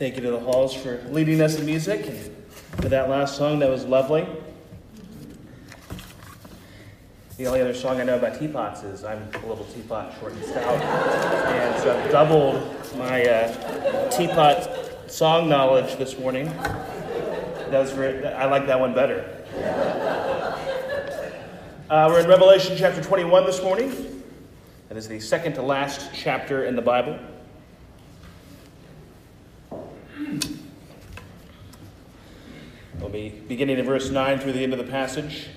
Thank you to the Halls for leading us in music and for that last song. That was lovely. The only other song I know about teapots is I'm a little teapot, short and stout. and so I've doubled my uh, teapot song knowledge this morning. That was very, I like that one better. Uh, we're in Revelation chapter 21 this morning. That is the second to last chapter in the Bible. We'll be beginning in verse 9 through the end of the passage.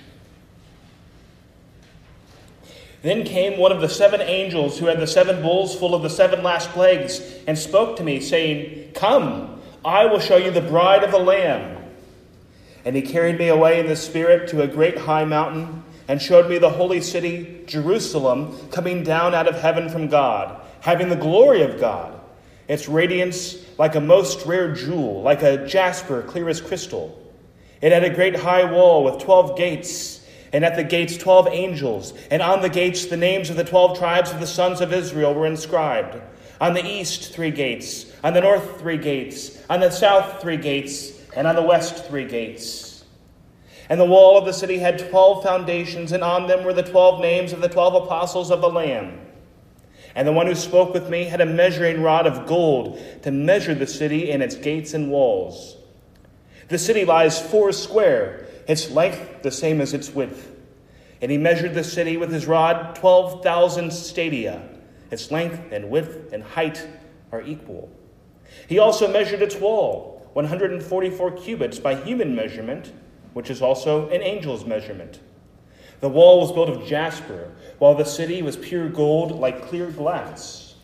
Then came one of the seven angels who had the seven bowls full of the seven last plagues and spoke to me, saying, Come, I will show you the bride of the Lamb. And he carried me away in the Spirit to a great high mountain and showed me the holy city, Jerusalem, coming down out of heaven from God, having the glory of God, its radiance like a most rare jewel, like a jasper clear as crystal. It had a great high wall with twelve gates and at the gates twelve angels, and on the gates the names of the twelve tribes of the sons of Israel were inscribed. On the east three gates, on the north three gates, on the south three gates, and on the west three gates. And the wall of the city had twelve foundations, and on them were the twelve names of the twelve apostles of the Lamb. And the one who spoke with me had a measuring rod of gold to measure the city and its gates and walls. The city lies four square its length the same as its width. And he measured the city with his rod 12,000 stadia. Its length and width and height are equal. He also measured its wall, 144 cubits by human measurement, which is also an angel's measurement. The wall was built of jasper, while the city was pure gold like clear glass.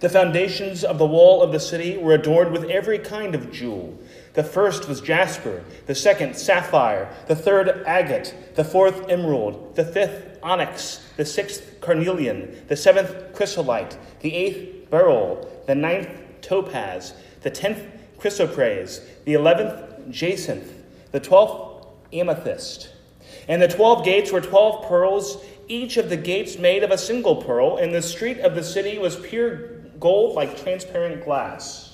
The foundations of the wall of the city were adorned with every kind of jewel. The first was jasper, the second sapphire, the third agate, the fourth emerald, the fifth onyx, the sixth carnelian, the seventh chrysolite, the eighth beryl, the ninth topaz, the tenth chrysoprase, the eleventh jacinth, the twelfth amethyst. And the twelve gates were twelve pearls, each of the gates made of a single pearl, and the street of the city was pure gold like transparent glass.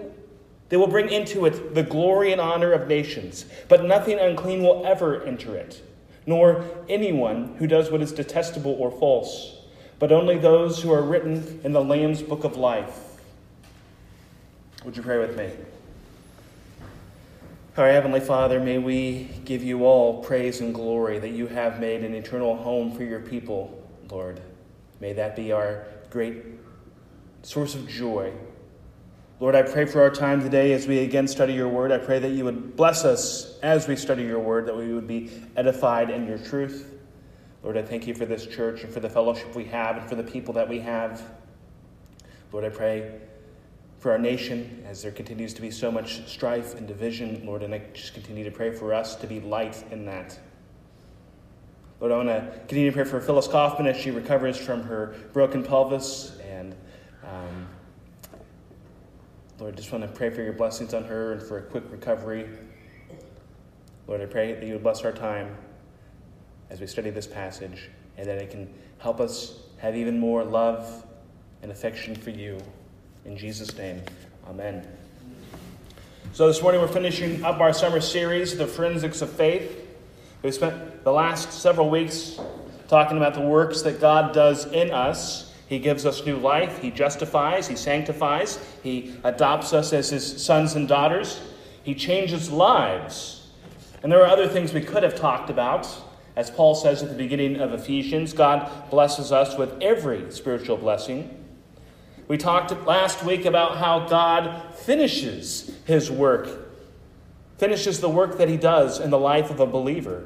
they will bring into it the glory and honor of nations, but nothing unclean will ever enter it, nor anyone who does what is detestable or false, but only those who are written in the Lamb's book of life. Would you pray with me? Our Heavenly Father, may we give you all praise and glory that you have made an eternal home for your people, Lord. May that be our great source of joy. Lord, I pray for our time today as we again study your word. I pray that you would bless us as we study your word, that we would be edified in your truth. Lord, I thank you for this church and for the fellowship we have and for the people that we have. Lord, I pray for our nation as there continues to be so much strife and division, Lord, and I just continue to pray for us to be light in that. Lord, I want to continue to pray for Phyllis Kaufman as she recovers from her broken pelvis and um, Lord, I just want to pray for your blessings on her and for a quick recovery. Lord, I pray that you would bless our time as we study this passage and that it can help us have even more love and affection for you. In Jesus' name, amen. So this morning we're finishing up our summer series, The Forensics of Faith. We've spent the last several weeks talking about the works that God does in us he gives us new life. He justifies. He sanctifies. He adopts us as his sons and daughters. He changes lives. And there are other things we could have talked about. As Paul says at the beginning of Ephesians, God blesses us with every spiritual blessing. We talked last week about how God finishes his work, finishes the work that he does in the life of a believer.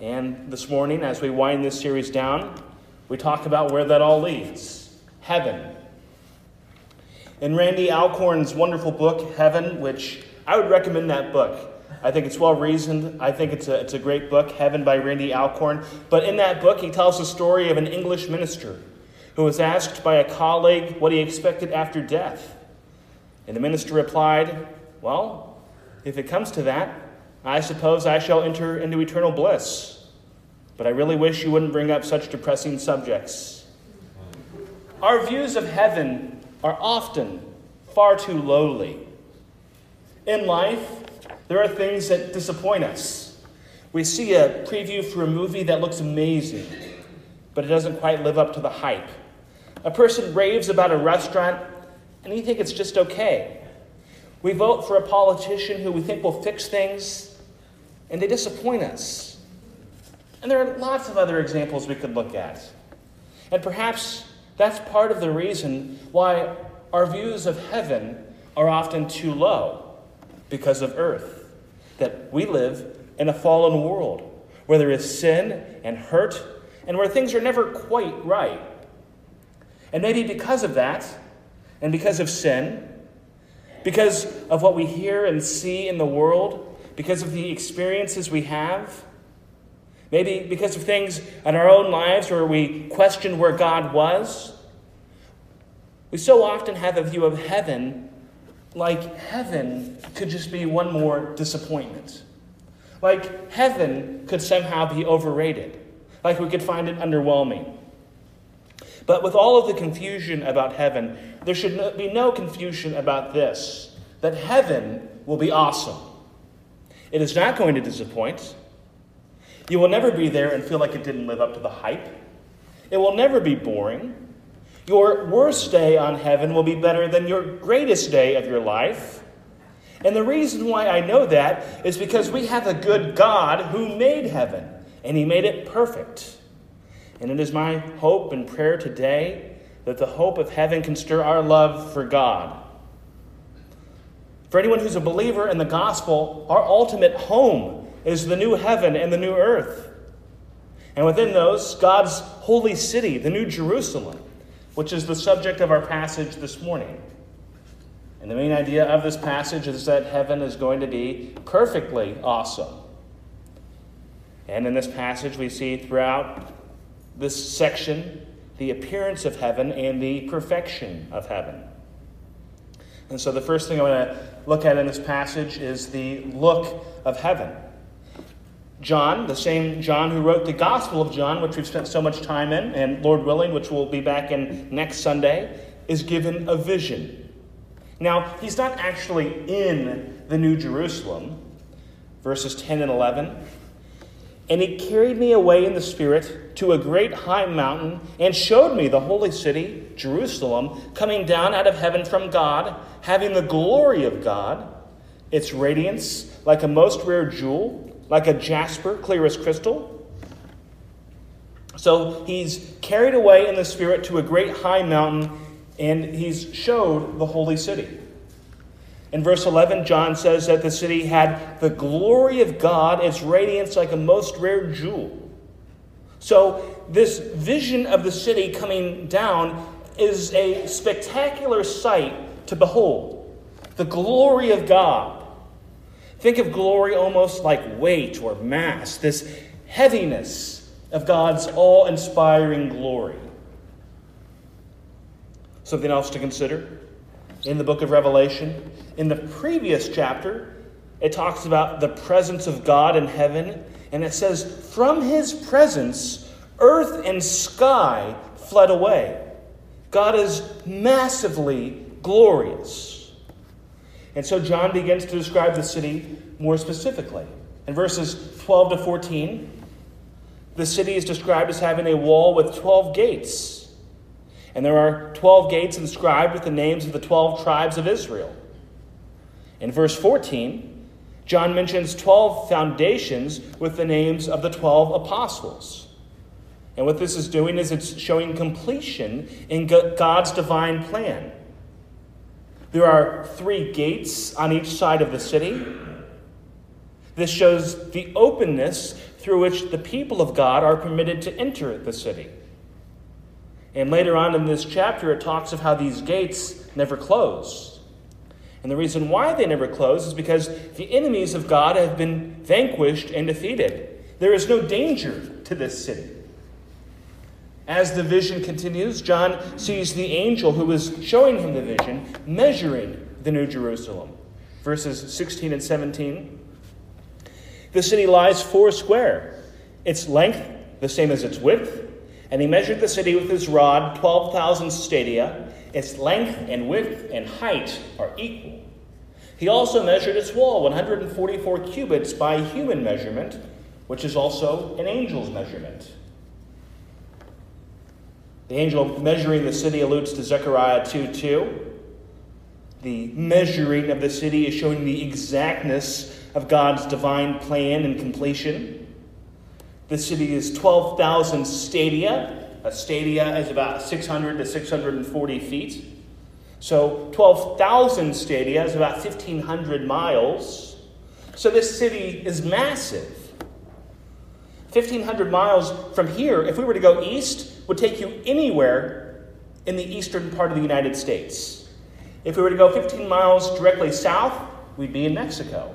And this morning, as we wind this series down, we talk about where that all leads heaven. In Randy Alcorn's wonderful book, Heaven, which I would recommend that book. I think it's well reasoned. I think it's a, it's a great book, Heaven by Randy Alcorn. But in that book, he tells the story of an English minister who was asked by a colleague what he expected after death. And the minister replied, Well, if it comes to that, I suppose I shall enter into eternal bliss. But I really wish you wouldn't bring up such depressing subjects. Our views of heaven are often far too lowly. In life, there are things that disappoint us. We see a preview for a movie that looks amazing, but it doesn't quite live up to the hype. A person raves about a restaurant, and you think it's just okay. We vote for a politician who we think will fix things, and they disappoint us. And there are lots of other examples we could look at. And perhaps that's part of the reason why our views of heaven are often too low because of earth. That we live in a fallen world where there is sin and hurt and where things are never quite right. And maybe because of that, and because of sin, because of what we hear and see in the world, because of the experiences we have, maybe because of things in our own lives where we question where God was, we so often have a view of heaven like heaven could just be one more disappointment. Like heaven could somehow be overrated. Like we could find it underwhelming. But with all of the confusion about heaven, there should be no confusion about this that heaven will be awesome. It is not going to disappoint. You will never be there and feel like it didn't live up to the hype. It will never be boring. Your worst day on heaven will be better than your greatest day of your life. And the reason why I know that is because we have a good God who made heaven, and He made it perfect. And it is my hope and prayer today that the hope of heaven can stir our love for God. For anyone who's a believer in the gospel, our ultimate home is the new heaven and the new earth. And within those, God's holy city, the new Jerusalem which is the subject of our passage this morning. And the main idea of this passage is that heaven is going to be perfectly awesome. And in this passage, we see throughout this section the appearance of heaven and the perfection of heaven. And so, the first thing I want to look at in this passage is the look of heaven. John, the same John who wrote the Gospel of John, which we've spent so much time in, and Lord willing, which we'll be back in next Sunday, is given a vision. Now, he's not actually in the New Jerusalem, verses 10 and 11. And he carried me away in the Spirit to a great high mountain and showed me the holy city, Jerusalem, coming down out of heaven from God, having the glory of God, its radiance like a most rare jewel like a jasper, clear as crystal. So he's carried away in the Spirit to a great high mountain, and he's showed the holy city. In verse 11, John says that the city had the glory of God, its radiance like a most rare jewel. So, this vision of the city coming down is a spectacular sight to behold. The glory of God. Think of glory almost like weight or mass, this heaviness of God's all inspiring glory. Something else to consider in the book of Revelation. In the previous chapter, it talks about the presence of God in heaven, and it says, From his presence, earth and sky fled away. God is massively glorious. And so John begins to describe the city more specifically. In verses 12 to 14, the city is described as having a wall with 12 gates. And there are 12 gates inscribed with the names of the 12 tribes of Israel. In verse 14, John mentions 12 foundations with the names of the 12 apostles. And what this is doing is it's showing completion in God's divine plan. There are three gates on each side of the city. This shows the openness through which the people of God are permitted to enter the city. And later on in this chapter, it talks of how these gates never close. And the reason why they never close is because the enemies of God have been vanquished and defeated. There is no danger to this city. As the vision continues, John sees the angel who is showing him the vision measuring the New Jerusalem. Verses 16 and 17. The city lies four square, its length the same as its width. And he measured the city with his rod, 12,000 stadia. Its length and width and height are equal. He also measured its wall, 144 cubits by human measurement, which is also an angel's measurement. The angel measuring the city alludes to Zechariah 2 2. The measuring of the city is showing the exactness of God's divine plan and completion. The city is 12,000 stadia. A stadia is about 600 to 640 feet. So 12,000 stadia is about 1,500 miles. So this city is massive. 1,500 miles from here, if we were to go east, would take you anywhere in the eastern part of the United States. If we were to go 15 miles directly south, we'd be in Mexico.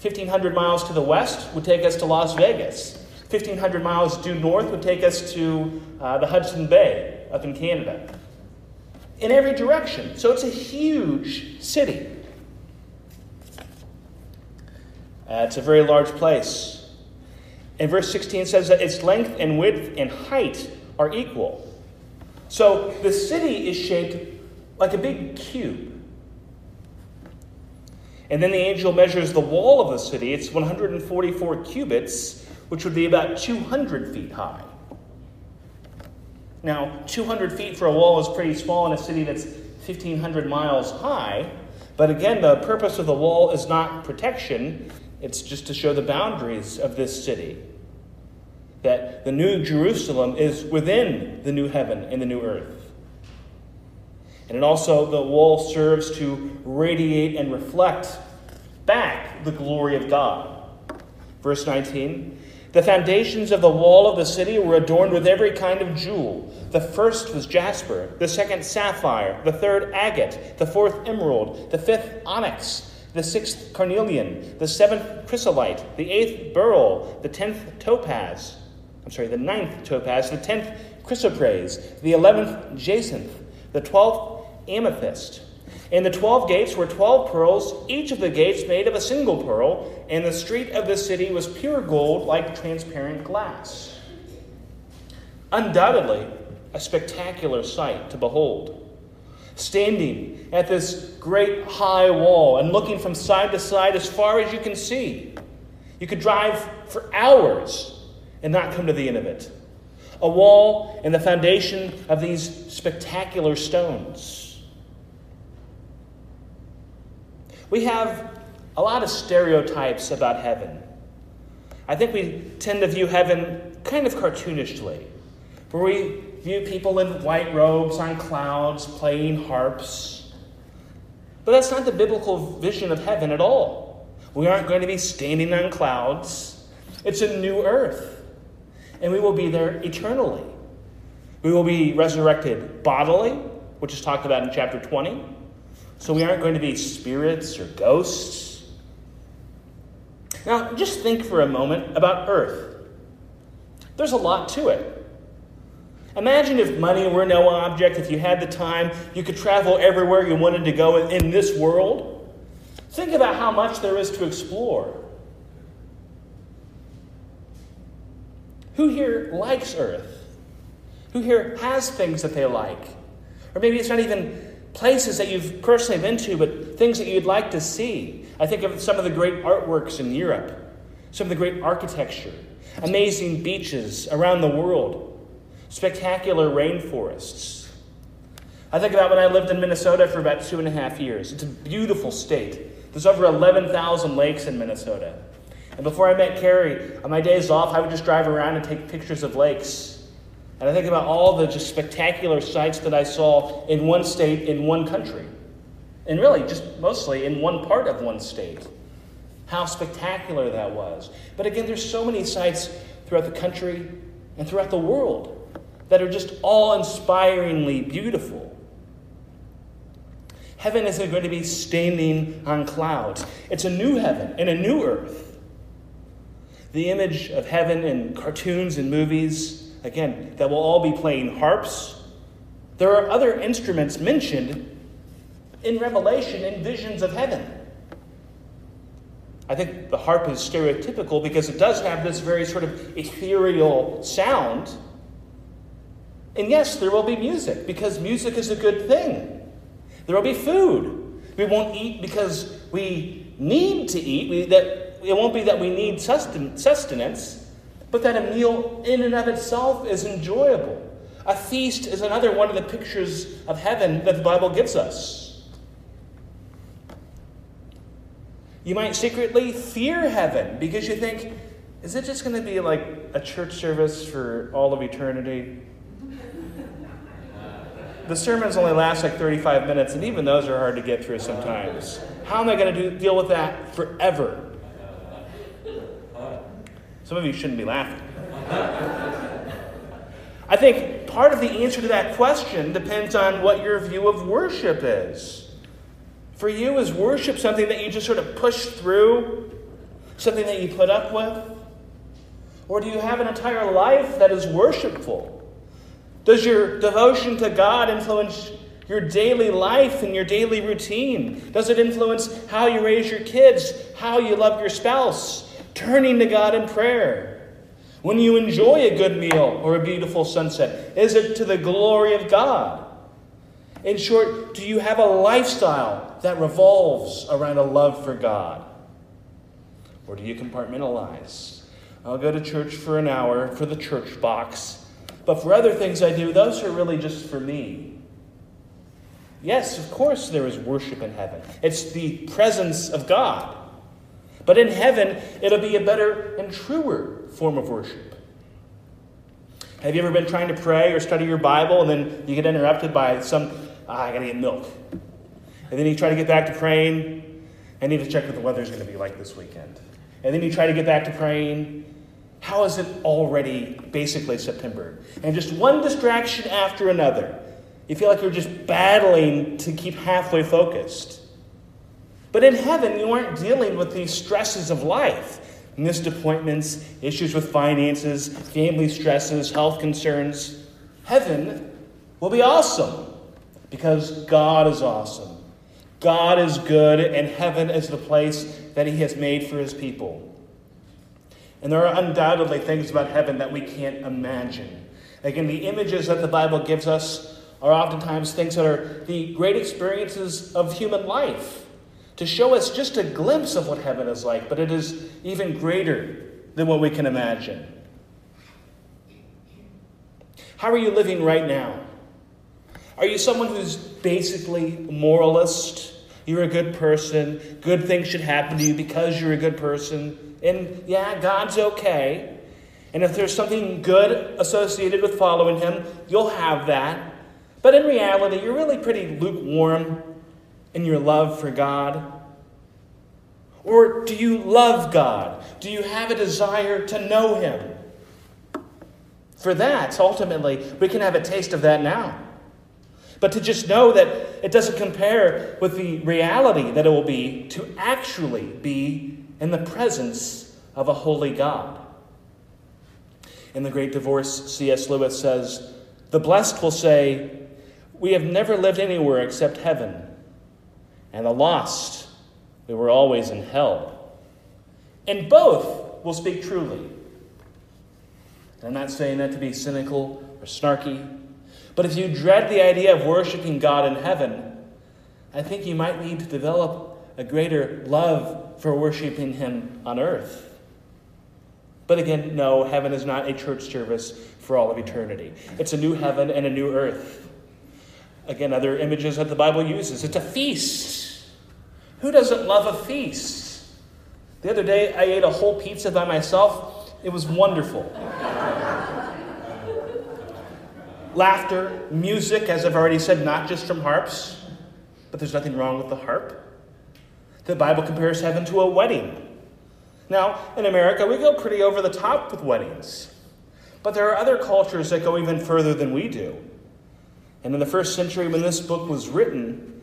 1,500 miles to the west would take us to Las Vegas. 1,500 miles due north would take us to uh, the Hudson Bay up in Canada. In every direction. So it's a huge city. Uh, it's a very large place. And verse 16 says that its length and width and height are equal. So the city is shaped like a big cube. And then the angel measures the wall of the city. It's 144 cubits, which would be about 200 feet high. Now, 200 feet for a wall is pretty small in a city that's 1,500 miles high. But again, the purpose of the wall is not protection, it's just to show the boundaries of this city. That the new Jerusalem is within the new heaven and the new earth. And it also, the wall serves to radiate and reflect back the glory of God. Verse 19 The foundations of the wall of the city were adorned with every kind of jewel. The first was jasper, the second sapphire, the third agate, the fourth emerald, the fifth onyx, the sixth carnelian, the seventh chrysolite, the eighth beryl, the tenth topaz. I'm sorry, the ninth topaz, the tenth chrysoprase, the eleventh jacinth, the twelfth amethyst. And the twelve gates were twelve pearls, each of the gates made of a single pearl, and the street of the city was pure gold like transparent glass. Undoubtedly, a spectacular sight to behold. Standing at this great high wall and looking from side to side as far as you can see, you could drive for hours and not come to the end of it. A wall and the foundation of these spectacular stones. We have a lot of stereotypes about heaven. I think we tend to view heaven kind of cartoonishly, where we view people in white robes on clouds playing harps. But that's not the biblical vision of heaven at all. We aren't going to be standing on clouds. It's a new earth, and we will be there eternally. We will be resurrected bodily, which is talked about in chapter 20. So we aren't going to be spirits or ghosts. Now, just think for a moment about Earth. There's a lot to it. Imagine if money were no object, if you had the time, you could travel everywhere you wanted to go in this world. Think about how much there is to explore. Who here likes Earth? Who here has things that they like? Or maybe it's not even places that you've personally been to, but things that you'd like to see. I think of some of the great artworks in Europe, some of the great architecture, amazing beaches around the world, spectacular rainforests. I think about when I lived in Minnesota for about two and a half years. It's a beautiful state. There's over 11,000 lakes in Minnesota. And before I met Carrie, on my days off, I would just drive around and take pictures of lakes. And I think about all the just spectacular sights that I saw in one state, in one country. And really, just mostly in one part of one state. How spectacular that was. But again, there's so many sights throughout the country and throughout the world that are just all inspiringly beautiful. Heaven isn't going to be standing on clouds, it's a new heaven and a new earth. The image of heaven in cartoons and movies, again, that will all be playing harps. There are other instruments mentioned in Revelation in visions of heaven. I think the harp is stereotypical because it does have this very sort of ethereal sound. And yes, there will be music because music is a good thing. There will be food. We won't eat because we need to eat. We, that, it won't be that we need sustenance, but that a meal in and of itself is enjoyable. A feast is another one of the pictures of heaven that the Bible gives us. You might secretly fear heaven because you think, is it just going to be like a church service for all of eternity? the sermons only last like 35 minutes, and even those are hard to get through sometimes. How am I going to do, deal with that forever? Some of you shouldn't be laughing. I think part of the answer to that question depends on what your view of worship is. For you, is worship something that you just sort of push through? Something that you put up with? Or do you have an entire life that is worshipful? Does your devotion to God influence your daily life and your daily routine? Does it influence how you raise your kids, how you love your spouse, turning to God in prayer? When you enjoy a good meal or a beautiful sunset, is it to the glory of God? In short, do you have a lifestyle that revolves around a love for God? Or do you compartmentalize? I'll go to church for an hour for the church box, but for other things I do, those are really just for me. Yes, of course, there is worship in heaven, it's the presence of God. But in heaven, it'll be a better and truer form of worship. Have you ever been trying to pray or study your Bible and then you get interrupted by some ah, I gotta get milk. And then you try to get back to praying. I need to check what the weather's to be like this weekend. And then you try to get back to praying. How is it already basically September? And just one distraction after another. You feel like you're just battling to keep halfway focused. But in heaven, you aren't dealing with these stresses of life missed appointments, issues with finances, family stresses, health concerns. Heaven will be awesome because God is awesome. God is good, and heaven is the place that He has made for His people. And there are undoubtedly things about heaven that we can't imagine. Again, the images that the Bible gives us are oftentimes things that are the great experiences of human life to show us just a glimpse of what heaven is like, but it is even greater than what we can imagine. How are you living right now? Are you someone who's basically moralist? You're a good person. Good things should happen to you because you're a good person. And yeah, God's okay. And if there's something good associated with following Him, you'll have that. But in reality, you're really pretty lukewarm in your love for God. Or do you love God? Do you have a desire to know Him? For that, ultimately, we can have a taste of that now. But to just know that it doesn't compare with the reality that it will be to actually be in the presence of a holy God. In The Great Divorce, C.S. Lewis says, The blessed will say, We have never lived anywhere except heaven, and the lost, we were always in hell. And both will speak truly. I'm not saying that to be cynical or snarky. But if you dread the idea of worshiping God in heaven, I think you might need to develop a greater love for worshiping Him on earth. But again, no, heaven is not a church service for all of eternity. It's a new heaven and a new earth. Again, other images that the Bible uses. It's a feast. Who doesn't love a feast? The other day, I ate a whole pizza by myself. It was wonderful laughter, music, as I've already said, not just from harps, but there's nothing wrong with the harp. The Bible compares heaven to a wedding. Now, in America, we go pretty over the top with weddings. But there are other cultures that go even further than we do. And in the first century, when this book was written,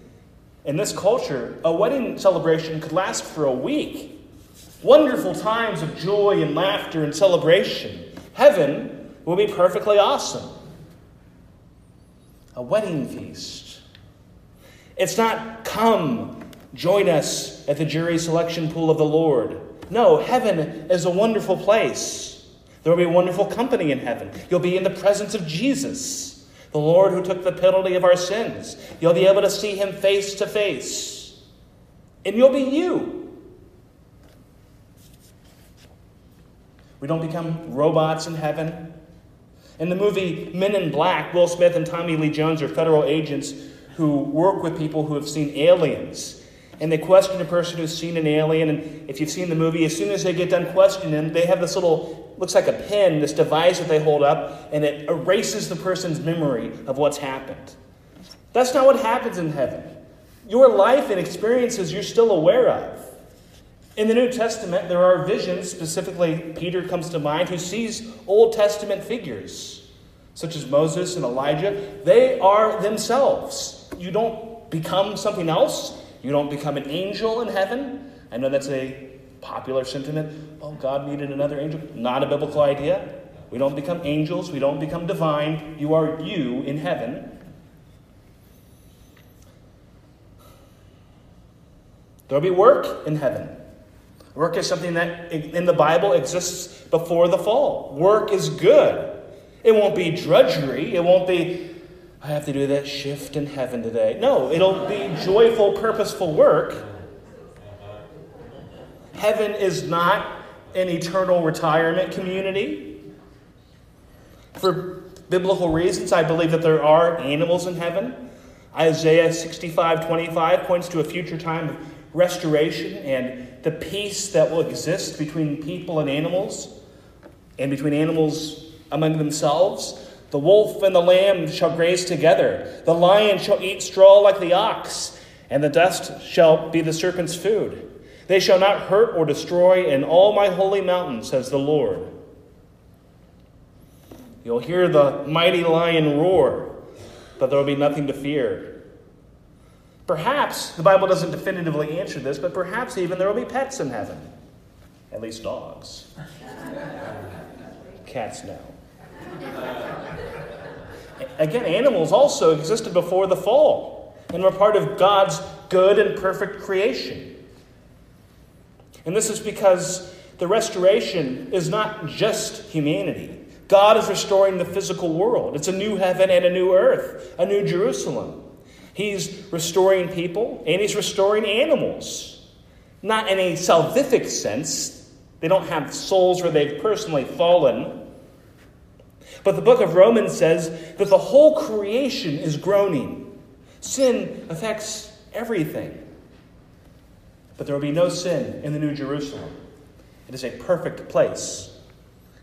in this culture, a wedding celebration could last for a week. Wonderful times of joy and laughter and celebration. Heaven will be perfectly awesome. A wedding feast. It's not come, join us at the jury selection pool of the Lord. No, heaven is a wonderful place. There will be wonderful company in heaven. You'll be in the presence of Jesus, the Lord who took the penalty of our sins. You'll be able to see him face to face. And you'll be you. We don't become robots in heaven. In the movie Men in Black, Will Smith and Tommy Lee Jones are federal agents who work with people who have seen aliens. And they question a person who's seen an alien. And if you've seen the movie, as soon as they get done questioning they have this little, looks like a pen, this device that they hold up, and it erases the person's memory of what's happened. That's not what happens in heaven. Your life and experiences you're still aware of. In the New Testament, there are visions, specifically, Peter comes to mind, who sees Old Testament figures, such as Moses and Elijah. They are themselves. You don't become something else, you don't become an angel in heaven. I know that's a popular sentiment. Oh, God needed another angel. Not a biblical idea. We don't become angels, we don't become divine. You are you in heaven. There'll be work in heaven. Work is something that in the Bible exists before the fall. Work is good. It won't be drudgery. It won't be, I have to do that shift in heaven today. No, it'll be joyful, purposeful work. Heaven is not an eternal retirement community. For biblical reasons, I believe that there are animals in heaven. Isaiah 65 25 points to a future time of restoration and the peace that will exist between people and animals, and between animals among themselves. The wolf and the lamb shall graze together. The lion shall eat straw like the ox, and the dust shall be the serpent's food. They shall not hurt or destroy in all my holy mountain, says the Lord. You'll hear the mighty lion roar, but there will be nothing to fear. Perhaps, the Bible doesn't definitively answer this, but perhaps even there will be pets in heaven. At least dogs. Cats, no. Again, animals also existed before the fall and were part of God's good and perfect creation. And this is because the restoration is not just humanity. God is restoring the physical world. It's a new heaven and a new earth, a new Jerusalem. He's restoring people and he's restoring animals. Not in a salvific sense, they don't have souls where they've personally fallen. But the book of Romans says that the whole creation is groaning. Sin affects everything. But there will be no sin in the New Jerusalem. It is a perfect place.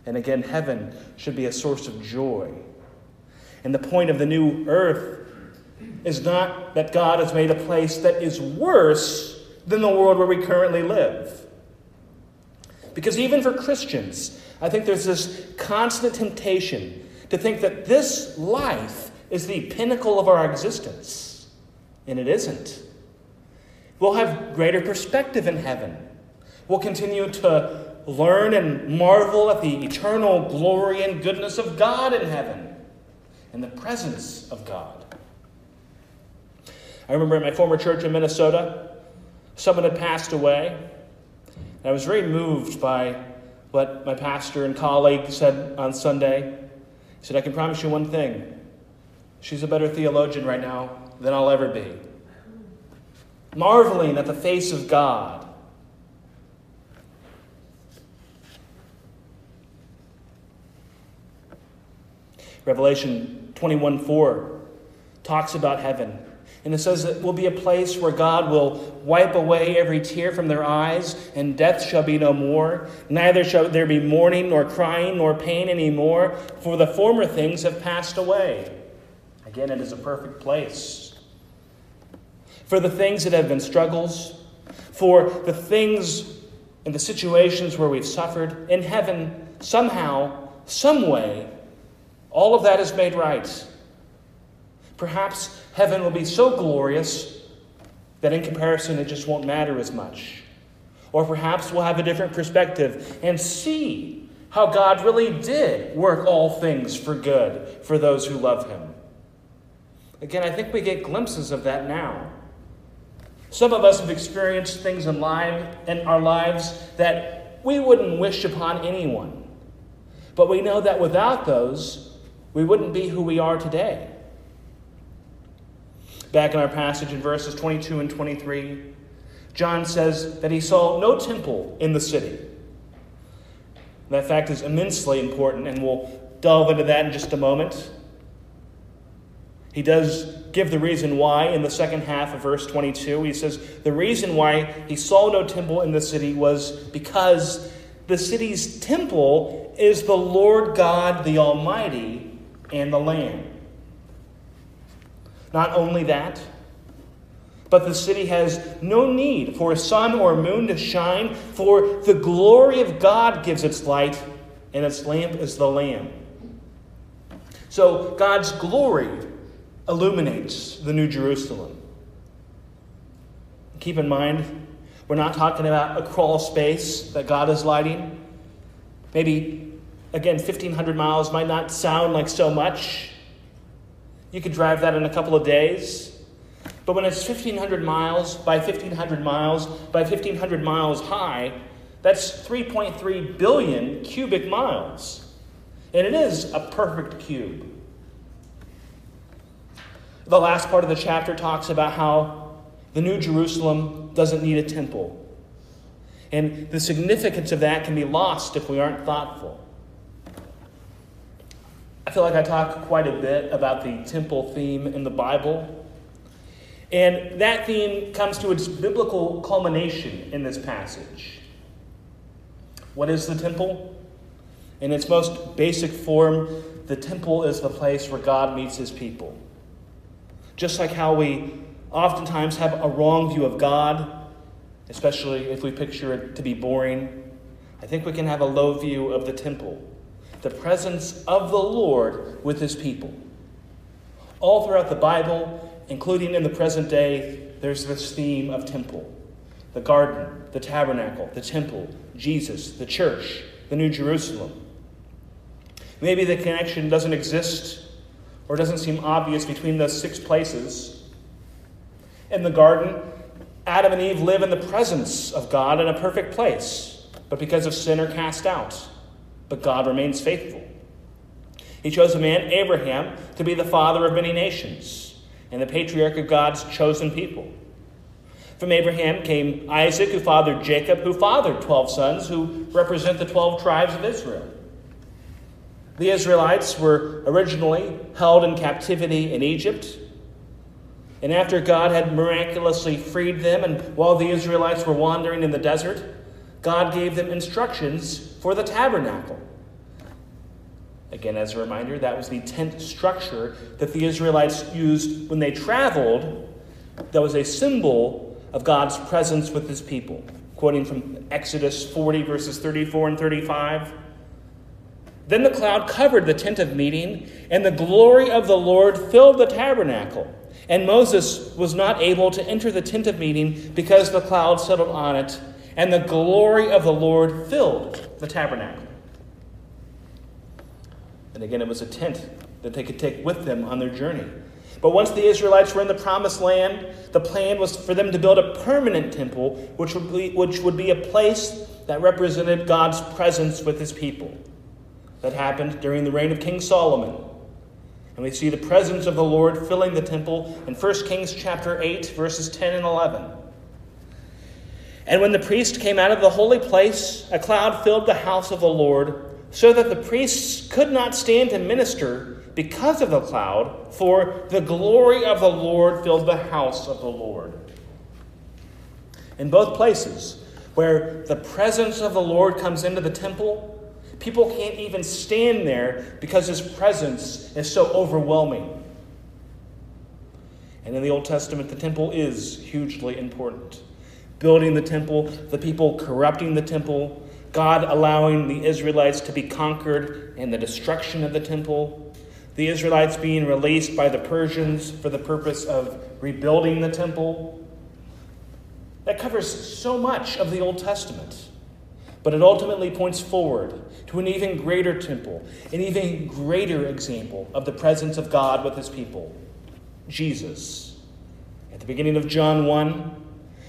And again, heaven should be a source of joy. And the point of the new earth is not that God has made a place that is worse than the world where we currently live. Because even for Christians, I think there's this constant temptation to think that this life is the pinnacle of our existence. And it isn't. We'll have greater perspective in heaven. We'll continue to learn and marvel at the eternal glory and goodness of God in heaven, in the presence of God. I remember at my former church in Minnesota, someone had passed away. And I was very moved by what my pastor and colleague said on Sunday. He said, I can promise you one thing. She's a better theologian right now than I'll ever be. Marveling at the face of God. Revelation 21 4 talks about heaven. And it says it will be a place where God will wipe away every tear from their eyes, and death shall be no more. Neither shall there be mourning, nor crying, nor pain any more, for the former things have passed away. Again, it is a perfect place. For the things that have been struggles, for the things and the situations where we've suffered, in heaven, somehow, some way, all of that is made right. Perhaps heaven will be so glorious that in comparison it just won't matter as much. Or perhaps we'll have a different perspective and see how God really did work all things for good for those who love Him. Again, I think we get glimpses of that now. Some of us have experienced things in, life, in our lives that we wouldn't wish upon anyone. But we know that without those, we wouldn't be who we are today. Back in our passage in verses 22 and 23, John says that he saw no temple in the city. That fact is immensely important, and we'll delve into that in just a moment. He does give the reason why in the second half of verse 22. He says, The reason why he saw no temple in the city was because the city's temple is the Lord God the Almighty and the Lamb. Not only that, but the city has no need for a sun or a moon to shine, for the glory of God gives its light, and its lamp is the Lamb. So God's glory illuminates the New Jerusalem. Keep in mind, we're not talking about a crawl space that God is lighting. Maybe, again, 1,500 miles might not sound like so much. You could drive that in a couple of days. But when it's 1,500 miles by 1,500 miles by 1,500 miles high, that's 3.3 billion cubic miles. And it is a perfect cube. The last part of the chapter talks about how the New Jerusalem doesn't need a temple. And the significance of that can be lost if we aren't thoughtful. I feel like I talk quite a bit about the temple theme in the Bible. And that theme comes to its biblical culmination in this passage. What is the temple? In its most basic form, the temple is the place where God meets his people. Just like how we oftentimes have a wrong view of God, especially if we picture it to be boring, I think we can have a low view of the temple, the presence of the Lord with his people. All throughout the Bible, including in the present day, there's this theme of temple the garden, the tabernacle, the temple, Jesus, the church, the New Jerusalem. Maybe the connection doesn't exist or doesn't seem obvious between those six places. In the garden, Adam and Eve live in the presence of God in a perfect place, but because of sin are cast out. But God remains faithful. He chose a man, Abraham, to be the father of many nations and the patriarch of God's chosen people. From Abraham came Isaac, who fathered Jacob, who fathered 12 sons, who represent the 12 tribes of Israel. The Israelites were originally held in captivity in Egypt. And after God had miraculously freed them, and while the Israelites were wandering in the desert, God gave them instructions for the tabernacle. Again, as a reminder, that was the tent structure that the Israelites used when they traveled, that was a symbol of God's presence with his people. Quoting from Exodus 40, verses 34 and 35. Then the cloud covered the tent of meeting, and the glory of the Lord filled the tabernacle. And Moses was not able to enter the tent of meeting because the cloud settled on it, and the glory of the Lord filled the tabernacle. And again, it was a tent that they could take with them on their journey. But once the Israelites were in the promised land, the plan was for them to build a permanent temple, which would be, which would be a place that represented God's presence with his people that happened during the reign of King Solomon. And we see the presence of the Lord filling the temple in 1 Kings chapter 8, verses 10 and 11. And when the priest came out of the holy place, a cloud filled the house of the Lord, so that the priests could not stand to minister because of the cloud, for the glory of the Lord filled the house of the Lord. In both places, where the presence of the Lord comes into the temple, People can't even stand there because his presence is so overwhelming. And in the Old Testament, the temple is hugely important. Building the temple, the people corrupting the temple, God allowing the Israelites to be conquered and the destruction of the temple, the Israelites being released by the Persians for the purpose of rebuilding the temple. That covers so much of the Old Testament. But it ultimately points forward to an even greater temple, an even greater example of the presence of God with his people Jesus. At the beginning of John 1,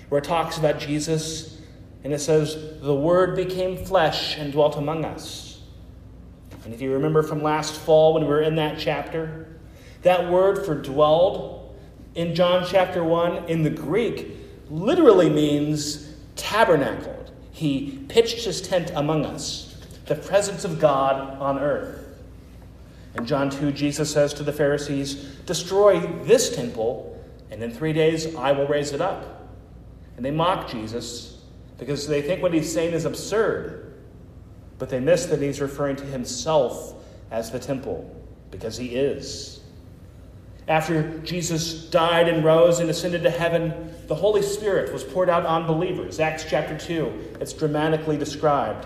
where it talks about Jesus, and it says, The Word became flesh and dwelt among us. And if you remember from last fall when we were in that chapter, that word for dwelled in John chapter 1 in the Greek literally means tabernacled. He pitched his tent among us, the presence of God on earth. In John 2, Jesus says to the Pharisees, Destroy this temple, and in three days I will raise it up. And they mock Jesus because they think what he's saying is absurd. But they miss that he's referring to himself as the temple, because he is. After Jesus died and rose and ascended to heaven, the Holy Spirit was poured out on believers. Acts chapter 2, it's dramatically described.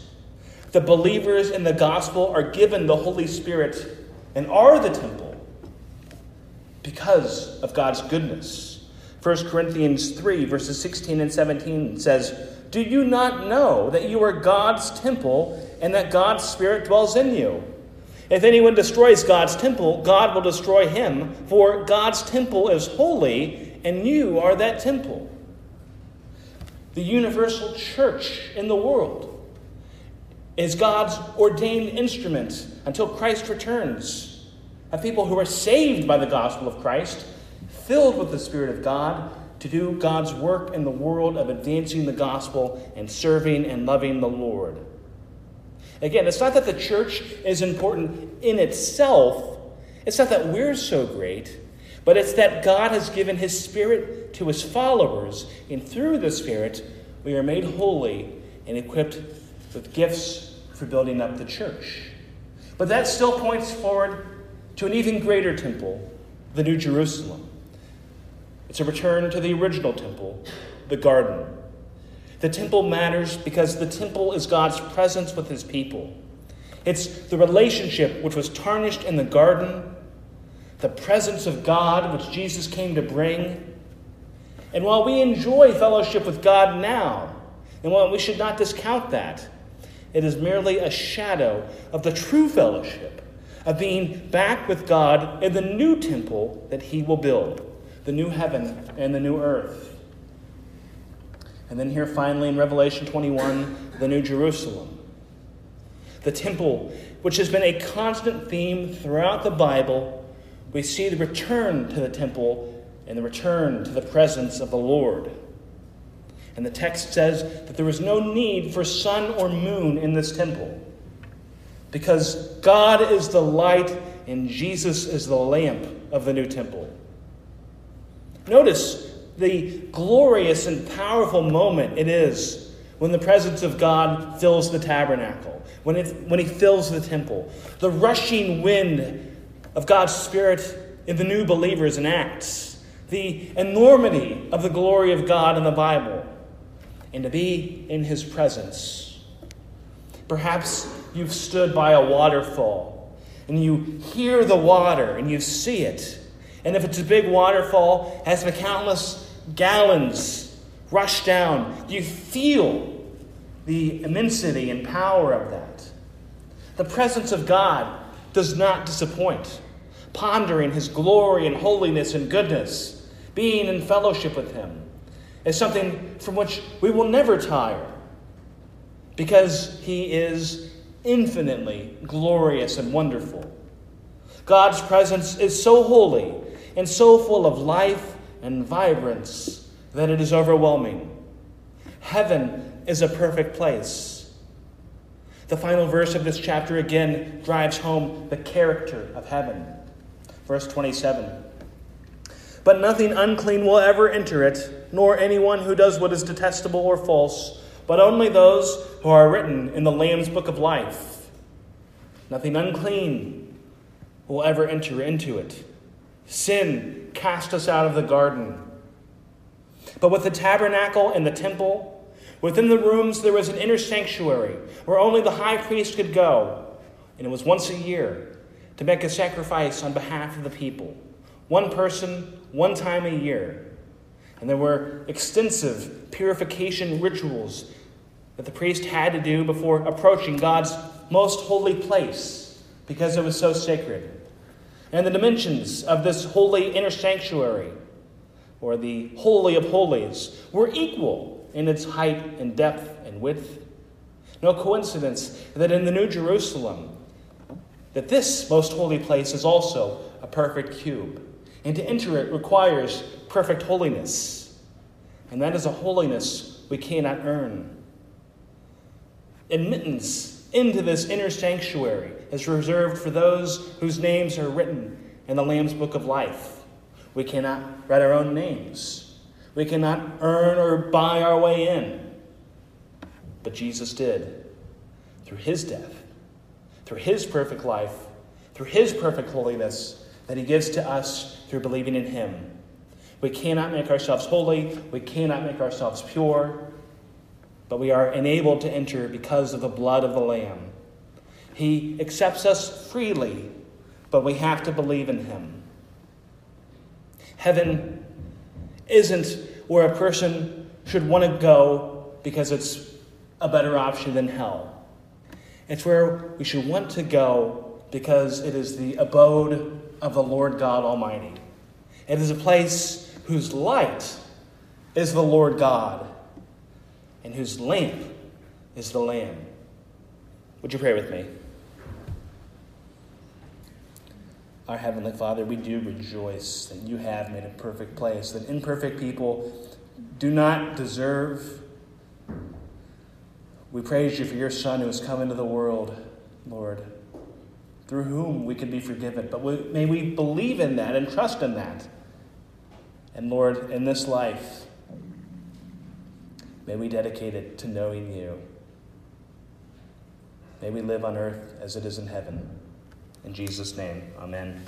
The believers in the gospel are given the Holy Spirit and are the temple because of God's goodness. 1 Corinthians 3, verses 16 and 17 says, Do you not know that you are God's temple and that God's Spirit dwells in you? If anyone destroys God's temple, God will destroy him, for God's temple is holy, and you are that temple. The universal church in the world is God's ordained instrument until Christ returns. Of people who are saved by the gospel of Christ filled with the Spirit of God to do God's work in the world of advancing the gospel and serving and loving the Lord. Again, it's not that the church is important in itself, it's not that we're so great, but it's that God has given His Spirit to His followers, and through the Spirit, we are made holy and equipped with gifts for building up the church. But that still points forward to an even greater temple, the New Jerusalem. It's a return to the original temple, the garden. The temple matters because the temple is God's presence with his people. It's the relationship which was tarnished in the garden, the presence of God which Jesus came to bring. And while we enjoy fellowship with God now, and while we should not discount that, it is merely a shadow of the true fellowship of being back with God in the new temple that he will build the new heaven and the new earth. And then here finally in Revelation 21, the New Jerusalem. The temple, which has been a constant theme throughout the Bible, we see the return to the temple and the return to the presence of the Lord. And the text says that there is no need for sun or moon in this temple because God is the light and Jesus is the lamp of the new temple. Notice the glorious and powerful moment it is when the presence of God fills the tabernacle, when, it, when He fills the temple. The rushing wind of God's Spirit in the new believers in Acts, the enormity of the glory of God in the Bible, and to be in His presence. Perhaps you've stood by a waterfall and you hear the water and you see it and if it's a big waterfall, as the countless gallons rush down, you feel the immensity and power of that. The presence of God does not disappoint. Pondering his glory and holiness and goodness, being in fellowship with him, is something from which we will never tire because he is infinitely glorious and wonderful. God's presence is so holy and so full of life and vibrance that it is overwhelming. Heaven is a perfect place. The final verse of this chapter again drives home the character of heaven. Verse 27 But nothing unclean will ever enter it, nor anyone who does what is detestable or false, but only those who are written in the Lamb's book of life. Nothing unclean will ever enter into it. Sin cast us out of the garden. But with the tabernacle and the temple, Within the rooms, there was an inner sanctuary where only the high priest could go, and it was once a year to make a sacrifice on behalf of the people. One person, one time a year. And there were extensive purification rituals that the priest had to do before approaching God's most holy place because it was so sacred. And the dimensions of this holy inner sanctuary, or the Holy of Holies, were equal in its height and depth and width. No coincidence that in the New Jerusalem, that this most holy place is also a perfect cube. And to enter it requires perfect holiness. And that is a holiness we cannot earn. Admittance into this inner sanctuary is reserved for those whose names are written in the Lamb's Book of Life. We cannot write our own names. We cannot earn or buy our way in. But Jesus did through his death, through his perfect life, through his perfect holiness that he gives to us through believing in him. We cannot make ourselves holy, we cannot make ourselves pure, but we are enabled to enter because of the blood of the Lamb. He accepts us freely, but we have to believe in him. Heaven isn't where a person should want to go because it's a better option than hell. It's where we should want to go because it is the abode of the Lord God Almighty. It is a place whose light is the Lord God and whose lamp is the Lamb. Would you pray with me? Our Heavenly Father, we do rejoice that you have made a perfect place, that imperfect people do not deserve. We praise you for your Son who has come into the world, Lord, through whom we can be forgiven. But we, may we believe in that and trust in that. And Lord, in this life, may we dedicate it to knowing you. May we live on earth as it is in heaven. In Jesus' name, amen.